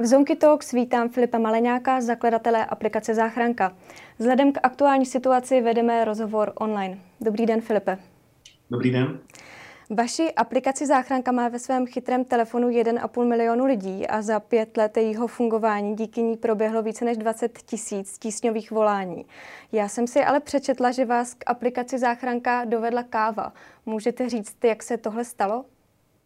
V Zonky Talks vítám Filipa Maleňáka, zakladatele aplikace Záchranka. Vzhledem k aktuální situaci vedeme rozhovor online. Dobrý den, Filipe. Dobrý den. Vaši aplikaci Záchranka má ve svém chytrém telefonu 1,5 milionu lidí a za pět let jejího fungování díky ní proběhlo více než 20 tisíc tísňových volání. Já jsem si ale přečetla, že vás k aplikaci Záchranka dovedla káva. Můžete říct, jak se tohle stalo?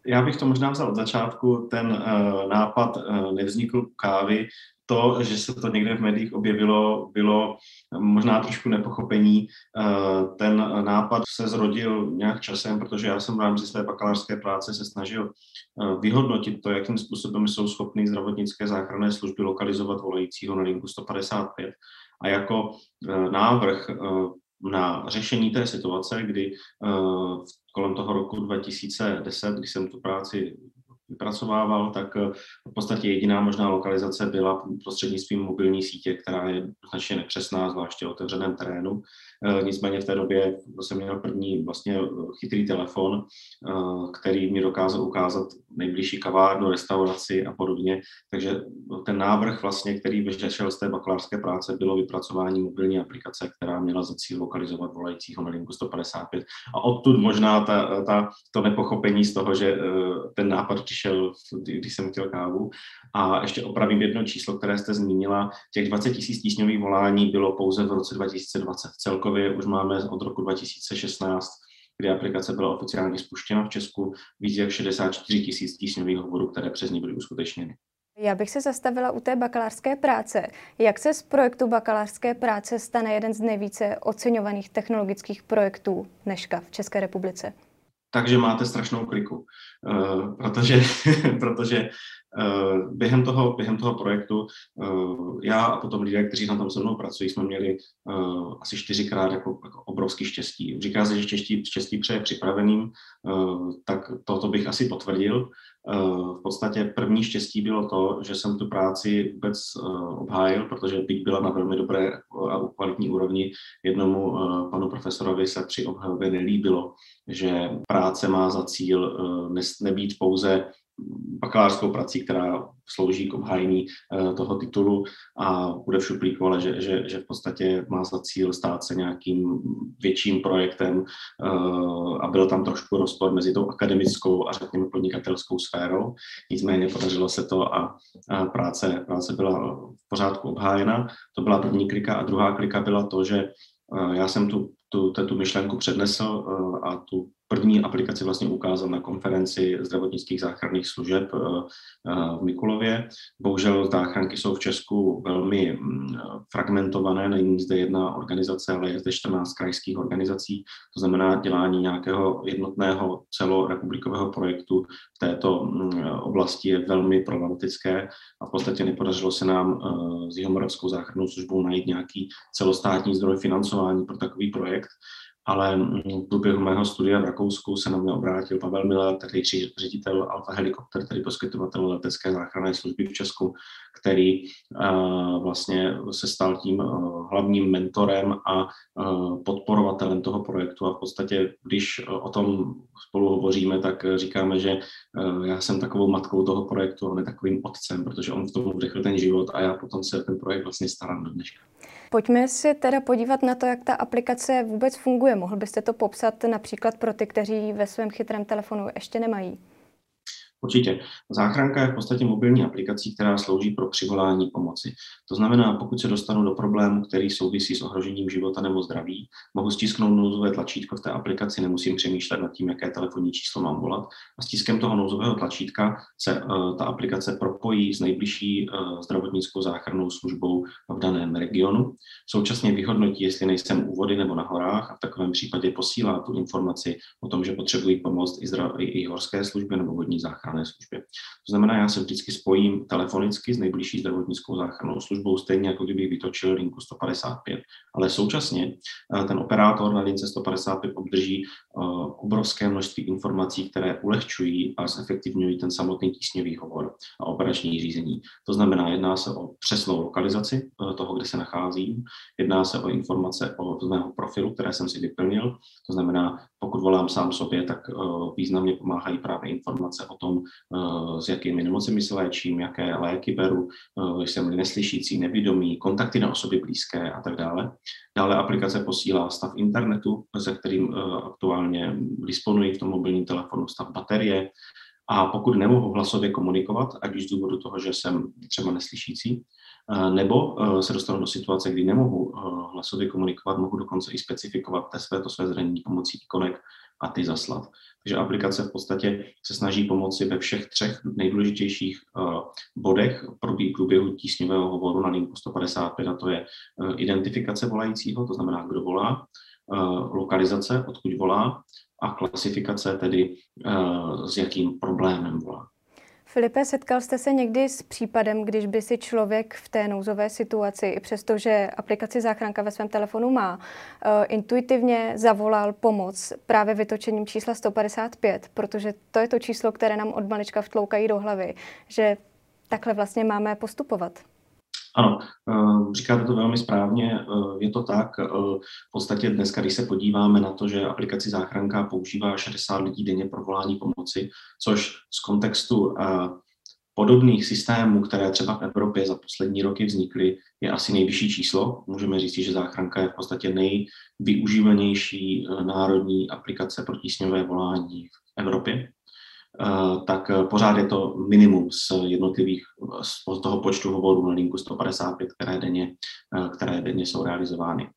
Já bych to možná vzal od začátku. Ten uh, nápad uh, nevznikl kávy. To, že se to někde v médiích objevilo, bylo možná trošku nepochopení. Uh, ten nápad se zrodil nějak časem, protože já jsem v rámci své bakalářské práce se snažil vyhodnotit to, jakým způsobem jsou schopny zdravotnické záchranné služby lokalizovat volajícího na linku 155. A jako návrh na řešení té situace, kdy kolem toho roku 2010, když jsem tu práci vypracovával, tak v podstatě jediná možná lokalizace byla prostřednictvím mobilní sítě, která je značně nepřesná, zvláště v otevřeném terénu. Eh, nicméně v té době jsem měl první vlastně chytrý telefon, eh, který mi dokázal ukázat nejbližší kavárnu, restauraci a podobně. Takže ten návrh vlastně, který vyšel z té bakalářské práce, bylo vypracování mobilní aplikace, která měla za cíl lokalizovat volajícího na linku 155. A odtud možná ta, ta, to nepochopení z toho, že eh, ten nápad přišel, když jsem chtěl kávu. A ještě opravím jedno číslo, které jste zmínila. Těch 20 tisíc tísňových volání bylo pouze v roce 2020. Celkově už máme od roku 2016 kdy aplikace byla oficiálně spuštěna v Česku, víc jak 64 tisíc tísňových hovorů, které přes ní byly uskutečněny. Já bych se zastavila u té bakalářské práce. Jak se z projektu bakalářské práce stane jeden z nejvíce oceňovaných technologických projektů dneška v České republice? Takže máte strašnou kliku, uh, protože, protože uh, během, toho, během toho projektu uh, já a potom lidé, kteří na tom se mnou pracují, jsme měli asi čtyřikrát jako, jako obrovský štěstí. Říká se, že štěstí, štěstí přeje připraveným, tak toto bych asi potvrdil. Uh, v podstatě první štěstí bylo to, že jsem tu práci vůbec uh, obhájil, protože byť byla na velmi dobré a kvalitní úrovni, jednomu uh, panu profesorovi se při obhajobě nelíbilo, že práce má za cíl nebýt pouze bakalářskou prací, která slouží k obhájení uh, toho titulu a bude v šuplíku, ale že, že, že v podstatě má za cíl stát se nějakým větším projektem uh, a byl tam trošku rozpor mezi tou akademickou a řekněme podnikatelskou sférou. Nicméně podařilo se to a, a práce, práce byla v pořádku obhájena. To byla první klika a druhá klika byla to, že uh, já jsem tu, tu, tu myšlenku přednesl a tu první aplikaci vlastně ukázal na konferenci zdravotnických záchranných služeb eh, eh, v Mikulově. Bohužel záchranky jsou v Česku velmi mm, fragmentované, není zde jedna organizace, ale je zde 14 krajských organizací, to znamená dělání nějakého jednotného celorepublikového projektu v této mm, oblasti je velmi problematické a v podstatě nepodařilo se nám eh, s Jihomoravskou záchrannou službou najít nějaký celostátní zdroj financování pro takový projekt ale v průběhu mého studia v Rakousku se na mě obrátil Pavel Miller, tedy ředitel Alfa Helikopter, tedy poskytovatel letecké záchranné služby v Česku, který uh, vlastně se stal tím uh, hlavním mentorem a uh, podporovatelem toho projektu a v podstatě, když o tom spolu hovoříme, tak říkáme, že já jsem takovou matkou toho projektu, on je takovým otcem, protože on v tom vdechl ten život a já potom se ten projekt vlastně starám do dneška. Pojďme si teda podívat na to, jak ta aplikace vůbec funguje. Mohl byste to popsat například pro ty, kteří ve svém chytrém telefonu ještě nemají? Určitě. Záchranka je v podstatě mobilní aplikací, která slouží pro přivolání pomoci. To znamená, pokud se dostanu do problému, který souvisí s ohrožením života nebo zdraví, mohu stisknout nouzové tlačítko v té aplikaci, nemusím přemýšlet nad tím, jaké telefonní číslo mám volat. A stiskem toho nouzového tlačítka se uh, ta aplikace propojí s nejbližší uh, zdravotnickou záchrannou službou v daném regionu. Současně vyhodnotí, jestli nejsem u vody nebo na horách a v takovém případě posílá tu informaci o tom, že potřebují pomoc i, zdra- i, horské služby nebo vodní záchranné záchranné službě. To znamená, já se vždycky spojím telefonicky s nejbližší zdravotnickou záchrannou službou, stejně jako kdybych vytočil linku 155. Ale současně eh, ten operátor na lince 155 obdrží eh, obrovské množství informací, které ulehčují a zefektivňují ten samotný tísňový hovor a operační řízení. To znamená, jedná se o přesnou lokalizaci eh, toho, kde se nacházím, jedná se o informace o mého profilu, které jsem si vyplnil, to znamená pokud volám sám sobě, tak významně pomáhají právě informace o tom, s jakými nemocemi se léčím, jaké léky beru, jsem neslyšící, nevědomý, kontakty na osoby blízké a tak dále. Dále aplikace posílá stav internetu, se kterým aktuálně disponuji v tom mobilním telefonu, stav baterie, a pokud nemohu hlasově komunikovat, ať už z důvodu toho, že jsem třeba neslyšící, eh, nebo eh, se dostanu do situace, kdy nemohu eh, hlasově komunikovat, mohu dokonce i specifikovat své, to své zranění pomocí ikonek a ty zaslat. Takže aplikace v podstatě se snaží pomoci ve všech třech nejdůležitějších bodech pro průběhu tísňového hovoru na linku 155, a to je identifikace volajícího, to znamená, kdo volá, lokalizace, odkud volá, a klasifikace tedy uh, s jakým problémem volá. Filipe, setkal jste se někdy s případem, když by si člověk v té nouzové situaci, přestože aplikaci záchranka ve svém telefonu má, uh, intuitivně zavolal pomoc právě vytočením čísla 155, protože to je to číslo, které nám od malička vtloukají do hlavy, že takhle vlastně máme postupovat. Ano, eh, říkáte to velmi správně, eh, je to tak. Eh, v podstatě dneska, když se podíváme na to, že aplikaci záchranka používá 60 lidí denně pro volání pomoci, což z kontextu podobných systémů, které třeba v Evropě za poslední roky vznikly, je asi nejvyšší číslo. Můžeme říct, že záchranka je v podstatě nejvyužívanější národní aplikace pro tísňové volání v Evropě. Eh, tak eh, pořád je to minimum z jednotlivých, z toho počtu hovorů na linku 155, které denně, eh, které denně jsou realizovány.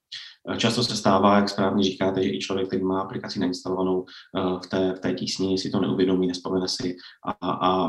Často se stává, jak správně říkáte, že i člověk, který má aplikaci nainstalovanou v té, v té tísni, si to neuvědomí, nespomene si a, a, a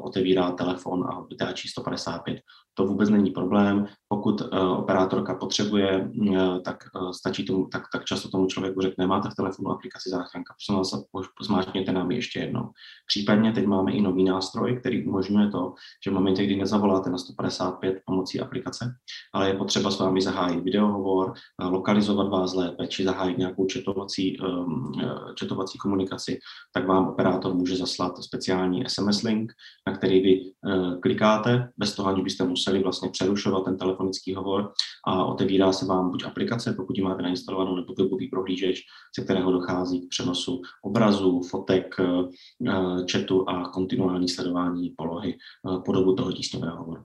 otevírá telefon a vytáčí 155 to vůbec není problém. Pokud uh, operátorka potřebuje, uh, tak uh, stačí tomu, tak, tak často tomu člověku řekne, máte v telefonu aplikaci záchranka, prosím zmáčkněte nám ještě jednou. Případně teď máme i nový nástroj, který umožňuje to, že v momentě, kdy nezavoláte na 155 pomocí aplikace, ale je potřeba s vámi zahájit videohovor, lokalizovat vás lépe, či zahájit nějakou četovací, um, četovací komunikaci, tak vám operátor může zaslat speciální SMS link, na který vy klikáte, bez toho, aniž byste museli vlastně přerušovat ten telefonický hovor a otevírá se vám buď aplikace, pokud ji máte nainstalovanou, nebo webový prohlížeč, ze kterého dochází k přenosu obrazů, fotek, eh, chatu a kontinuální sledování polohy eh, po dobu toho tísňového hovoru.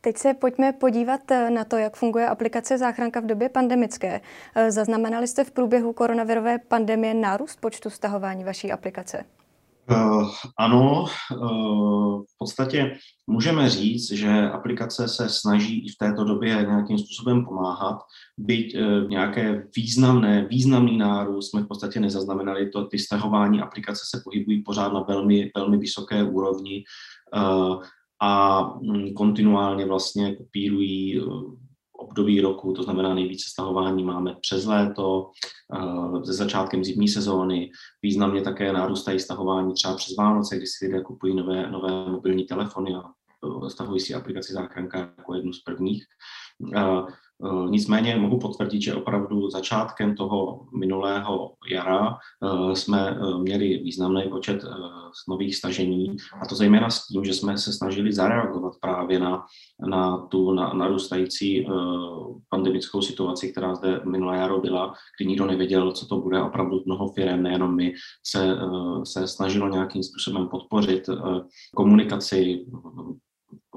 Teď se pojďme podívat eh, na to, jak funguje aplikace záchranka v době pandemické. Zaznamenali jste v průběhu koronavirové pandemie nárůst počtu stahování vaší aplikace? Uh, ano, uh, v podstatě můžeme říct, že aplikace se snaží i v této době nějakým způsobem pomáhat, byť uh, nějaké významné, významný nárůst jsme v podstatě nezaznamenali, to ty stahování aplikace se pohybují pořád na velmi, velmi vysoké úrovni a um, kontinuálně vlastně kopírují období roku, to znamená nejvíce stahování máme přes léto, se začátkem zimní sezóny, významně také narůstají stahování třeba přes Vánoce, kdy si lidé kupují nové, nové mobilní telefony a stahují si aplikaci záchranka jako jednu z prvních. Eh, nicméně mohu potvrdit, že opravdu začátkem toho minulého jara eh, jsme eh, měli významný počet nových stažení a to zejména s tím, že jsme se snažili zareagovat právě na, na tu na, narůstající pandemickou situaci, která zde minulé jaro byla, kdy nikdo nevěděl, co to bude. Opravdu mnoho firm, nejenom my, se, se snažilo nějakým způsobem podpořit komunikaci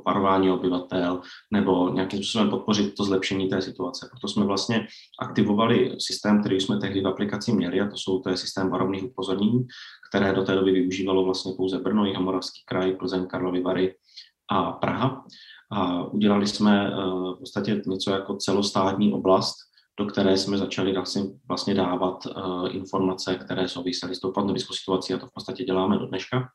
varování obyvatel nebo nějakým způsobem podpořit to zlepšení té situace. Proto jsme vlastně aktivovali systém, který jsme tehdy v aplikaci měli, a to jsou to je systém varovných upozornění, které do té doby využívalo vlastně pouze Brno, Jihomoravský kraj, Plzeň, Karlovy Vary a Praha. A udělali jsme eh, v podstatě něco jako celostátní oblast, do které jsme začali vlastně, vlastně dávat uh, informace, které souvisely s tou pandemickou situací a to v podstatě děláme do dneška.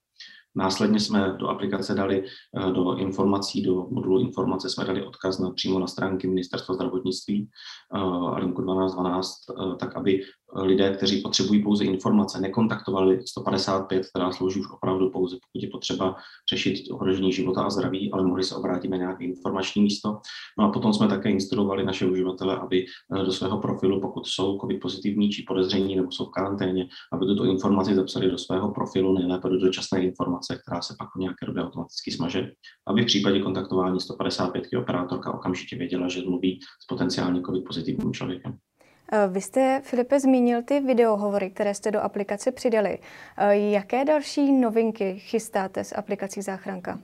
Následně jsme do aplikace dali eh, do informací, do modulu informace jsme dali odkaz na, přímo na stránky Ministerstva zdravotnictví eh, a linku 1212, eh, tak aby lidé, kteří potřebují pouze informace, nekontaktovali 155, která slouží už opravdu pouze, pokud je potřeba řešit ohrožení života a zdraví, ale mohli se obrátit na nějaké informační místo. No a potom jsme také instruovali naše uživatele, aby do svého profilu, pokud jsou COVID pozitivní či podezření nebo jsou v karanténě, aby tuto informaci zapsali do svého profilu, nejlépe do dočasné informace, která se pak v nějaké době automaticky smaže, aby v případě kontaktování 155 operátorka okamžitě věděla, že mluví s potenciálně COVID pozitivním člověkem. Vy jste, Filipe, zmínil ty videohovory, které jste do aplikace přidali. Jaké další novinky chystáte z aplikací Záchranka?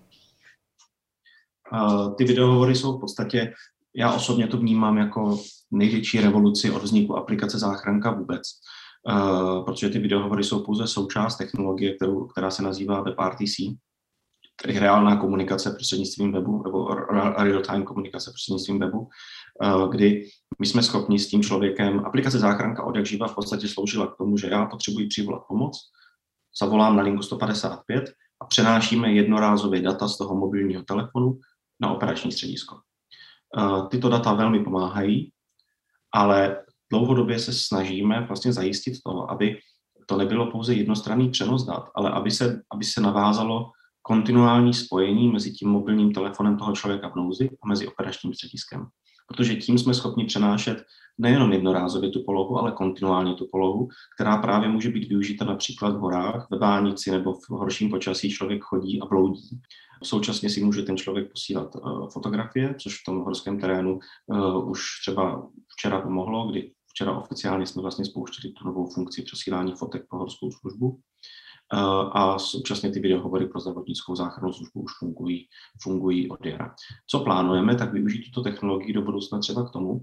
Ty videohovory jsou v podstatě, já osobně to vnímám jako největší revoluci od vzniku aplikace Záchranka vůbec. Uh, protože ty videohovory jsou pouze součást technologie, kterou, která se nazývá WebRTC, tedy reálná komunikace prostřednictvím webu, nebo real-time komunikace prostřednictvím webu, uh, kdy my jsme schopni s tím člověkem, aplikace záchranka od jak živa v podstatě sloužila k tomu, že já potřebuji přivolat pomoc, zavolám na linku 155 a přenášíme jednorázově data z toho mobilního telefonu na operační středisko. Uh, tyto data velmi pomáhají, ale dlouhodobě se snažíme vlastně zajistit to, aby to nebylo pouze jednostranný přenos dat, ale aby se, aby se navázalo kontinuální spojení mezi tím mobilním telefonem toho člověka v nouzi a mezi operačním střediskem. Protože tím jsme schopni přenášet nejenom jednorázově tu polohu, ale kontinuálně tu polohu, která právě může být využita například v horách, ve bánici nebo v horším počasí člověk chodí a bloudí. Současně si může ten člověk posílat uh, fotografie, což v tom horském terénu uh, už třeba včera pomohlo, kdy včera oficiálně jsme vlastně spouštěli tu novou funkci přesílání fotek pro horskou službu eh, a současně ty videohovory pro zdravotnickou záchrannou službu už fungují, fungují od jara. Co plánujeme, tak využít tuto technologii do budoucna třeba k tomu,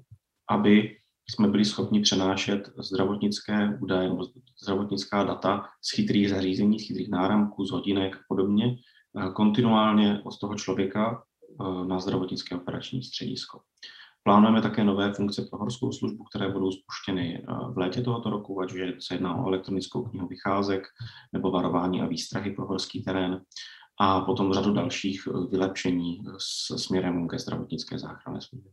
aby jsme byli schopni přenášet zdravotnické údaje nebo zdravotnická data z chytrých zařízení, z chytrých náramků, z hodinek a podobně, eh, kontinuálně od toho člověka eh, na zdravotnické operační středisko. Plánujeme také nové funkce pro horskou službu, které budou spuštěny eh, v létě tohoto roku, ať už se jedná o elektronickou knihu vycházek nebo varování a výstrahy pro horský terén a potom řadu dalších eh, vylepšení s směrem ke zdravotnické záchranné službě.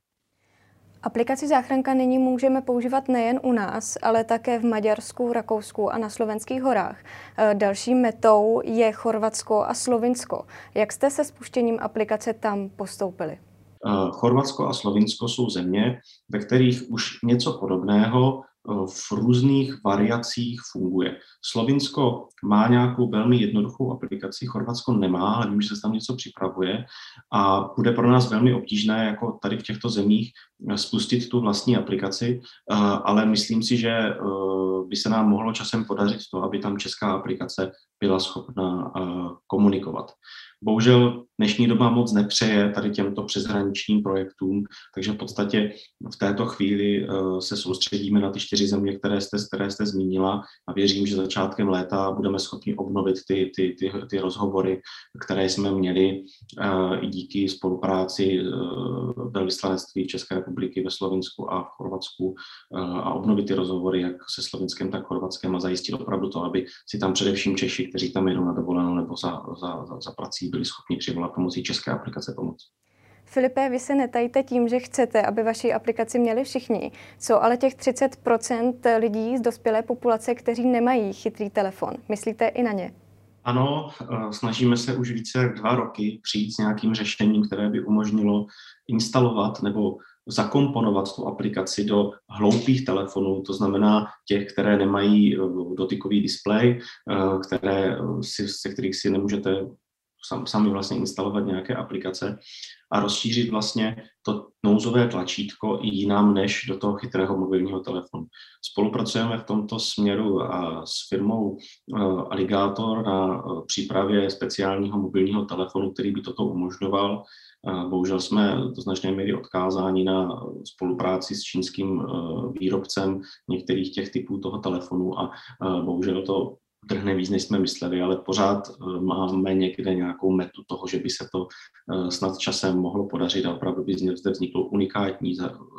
Aplikaci Záchranka nyní můžeme používat nejen u nás, ale také v Maďarsku, Rakousku a na slovenských horách. Eh, další metou je Chorvatsko a Slovinsko. Jak jste se spuštěním aplikace tam postoupili? Eh, Chorvatsko a Slovinsko jsou země, ve kterých už něco podobného eh, v různých variacích funguje. Slovinsko má nějakou velmi jednoduchou aplikaci, Chorvatsko nemá, ale vím, že se tam něco připravuje a bude pro nás velmi obtížné, jako tady v těchto zemích, eh, spustit tu vlastní aplikaci, ale myslím si, že by se nám mohlo časem podařit to, aby tam česká aplikace byla schopna komunikovat. Bohužel dnešní doba moc nepřeje tady těmto přeshraničním projektům, takže v podstatě v této chvíli uh, se soustředíme na ty čtyři země, které jste, které jste zmínila a věřím, že začátkem léta budeme schopni obnovit ty, ty, ty, ty rozhovory, které jsme měli uh, i díky spolupráci uh, velvyslanectví České republiky ve Slovensku a v Chorvatsku a obnovit ty rozhovory jak se Slovenskem, tak Chorvatskem a zajistit opravdu to, aby si tam především Češi, kteří tam jedou na dovolenou nebo za, za, za, za prací, byli schopni přivolat pomocí české aplikace pomoc. Filipe, vy se netajte tím, že chcete, aby vaši aplikaci měli všichni. Co ale těch 30% lidí z dospělé populace, kteří nemají chytrý telefon? Myslíte i na ně? Ano, eh, snažíme se už více jak dva roky přijít s nějakým řešením, které by umožnilo instalovat nebo zakomponovat tu aplikaci do hloupých telefonů, to znamená těch, které nemají eh, dotykový displej, eh, které si, se kterých si nemůžete sami vlastně instalovat nějaké aplikace a rozšířit vlastně to nouzové tlačítko i jinam než do toho chytrého mobilního telefonu. Spolupracujeme v tomto směru s firmou Alligator na přípravě speciálního mobilního telefonu, který by toto umožňoval. Bohužel jsme do značné míry odkázáni na spolupráci s čínským výrobcem některých těch typů toho telefonu a bohužel to trhne víc, než jsme mysleli, ale pořád eh, máme někde nějakou metu toho, že by se to eh, snad časem mohlo podařit a opravdu by zde vznikl unikátní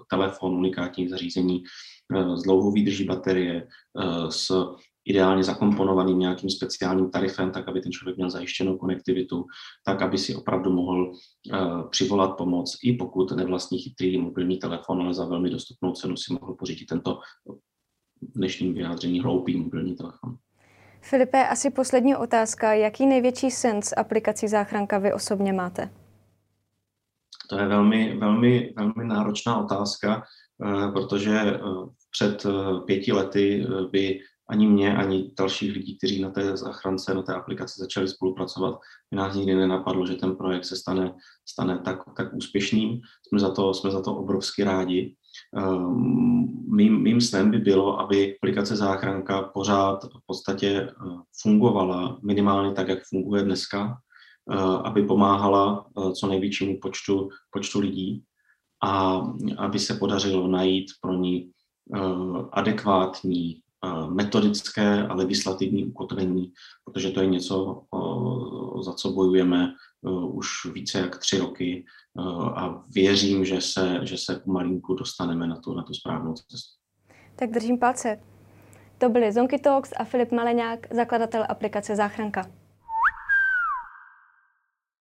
telefon, unikátní zařízení eh, s dlouhou výdrží baterie, s ideálně zakomponovaným nějakým speciálním tarifem, tak aby ten člověk měl zajištěnou konektivitu, tak aby si opravdu mohl přivolat pomoc, i pokud nevlastní chytrý mobilní telefon, ale za velmi dostupnou cenu si mohl pořídit tento dnešním vyjádření hloupý mobilní telefon. Filipe, asi poslední otázka. Jaký největší sen z aplikací záchranka vy osobně máte? To je velmi, velmi, velmi náročná otázka, eh, protože eh, před eh, pěti lety by ani mě, ani dalších lidí, kteří na té záchrance, na té aplikaci začali spolupracovat, by nás nikdy nenapadlo, že ten projekt se stane, stane tak, tak úspěšným. Jsme za, to, jsme za to obrovsky rádi. Mým, mým snem by bylo, aby aplikace záchranka pořád v podstatě fungovala minimálně tak, jak funguje dneska, aby pomáhala co největšímu počtu, počtu lidí a aby se podařilo najít pro ní adekvátní metodické a legislativní ukotvení, protože to je něco, za co bojujeme už více jak tři roky a věřím, že se, že se pomalinku dostaneme na tu, na tu správnou cestu. Tak držím palce. To byly Zonky Talks a Filip Maleňák, zakladatel aplikace Záchranka.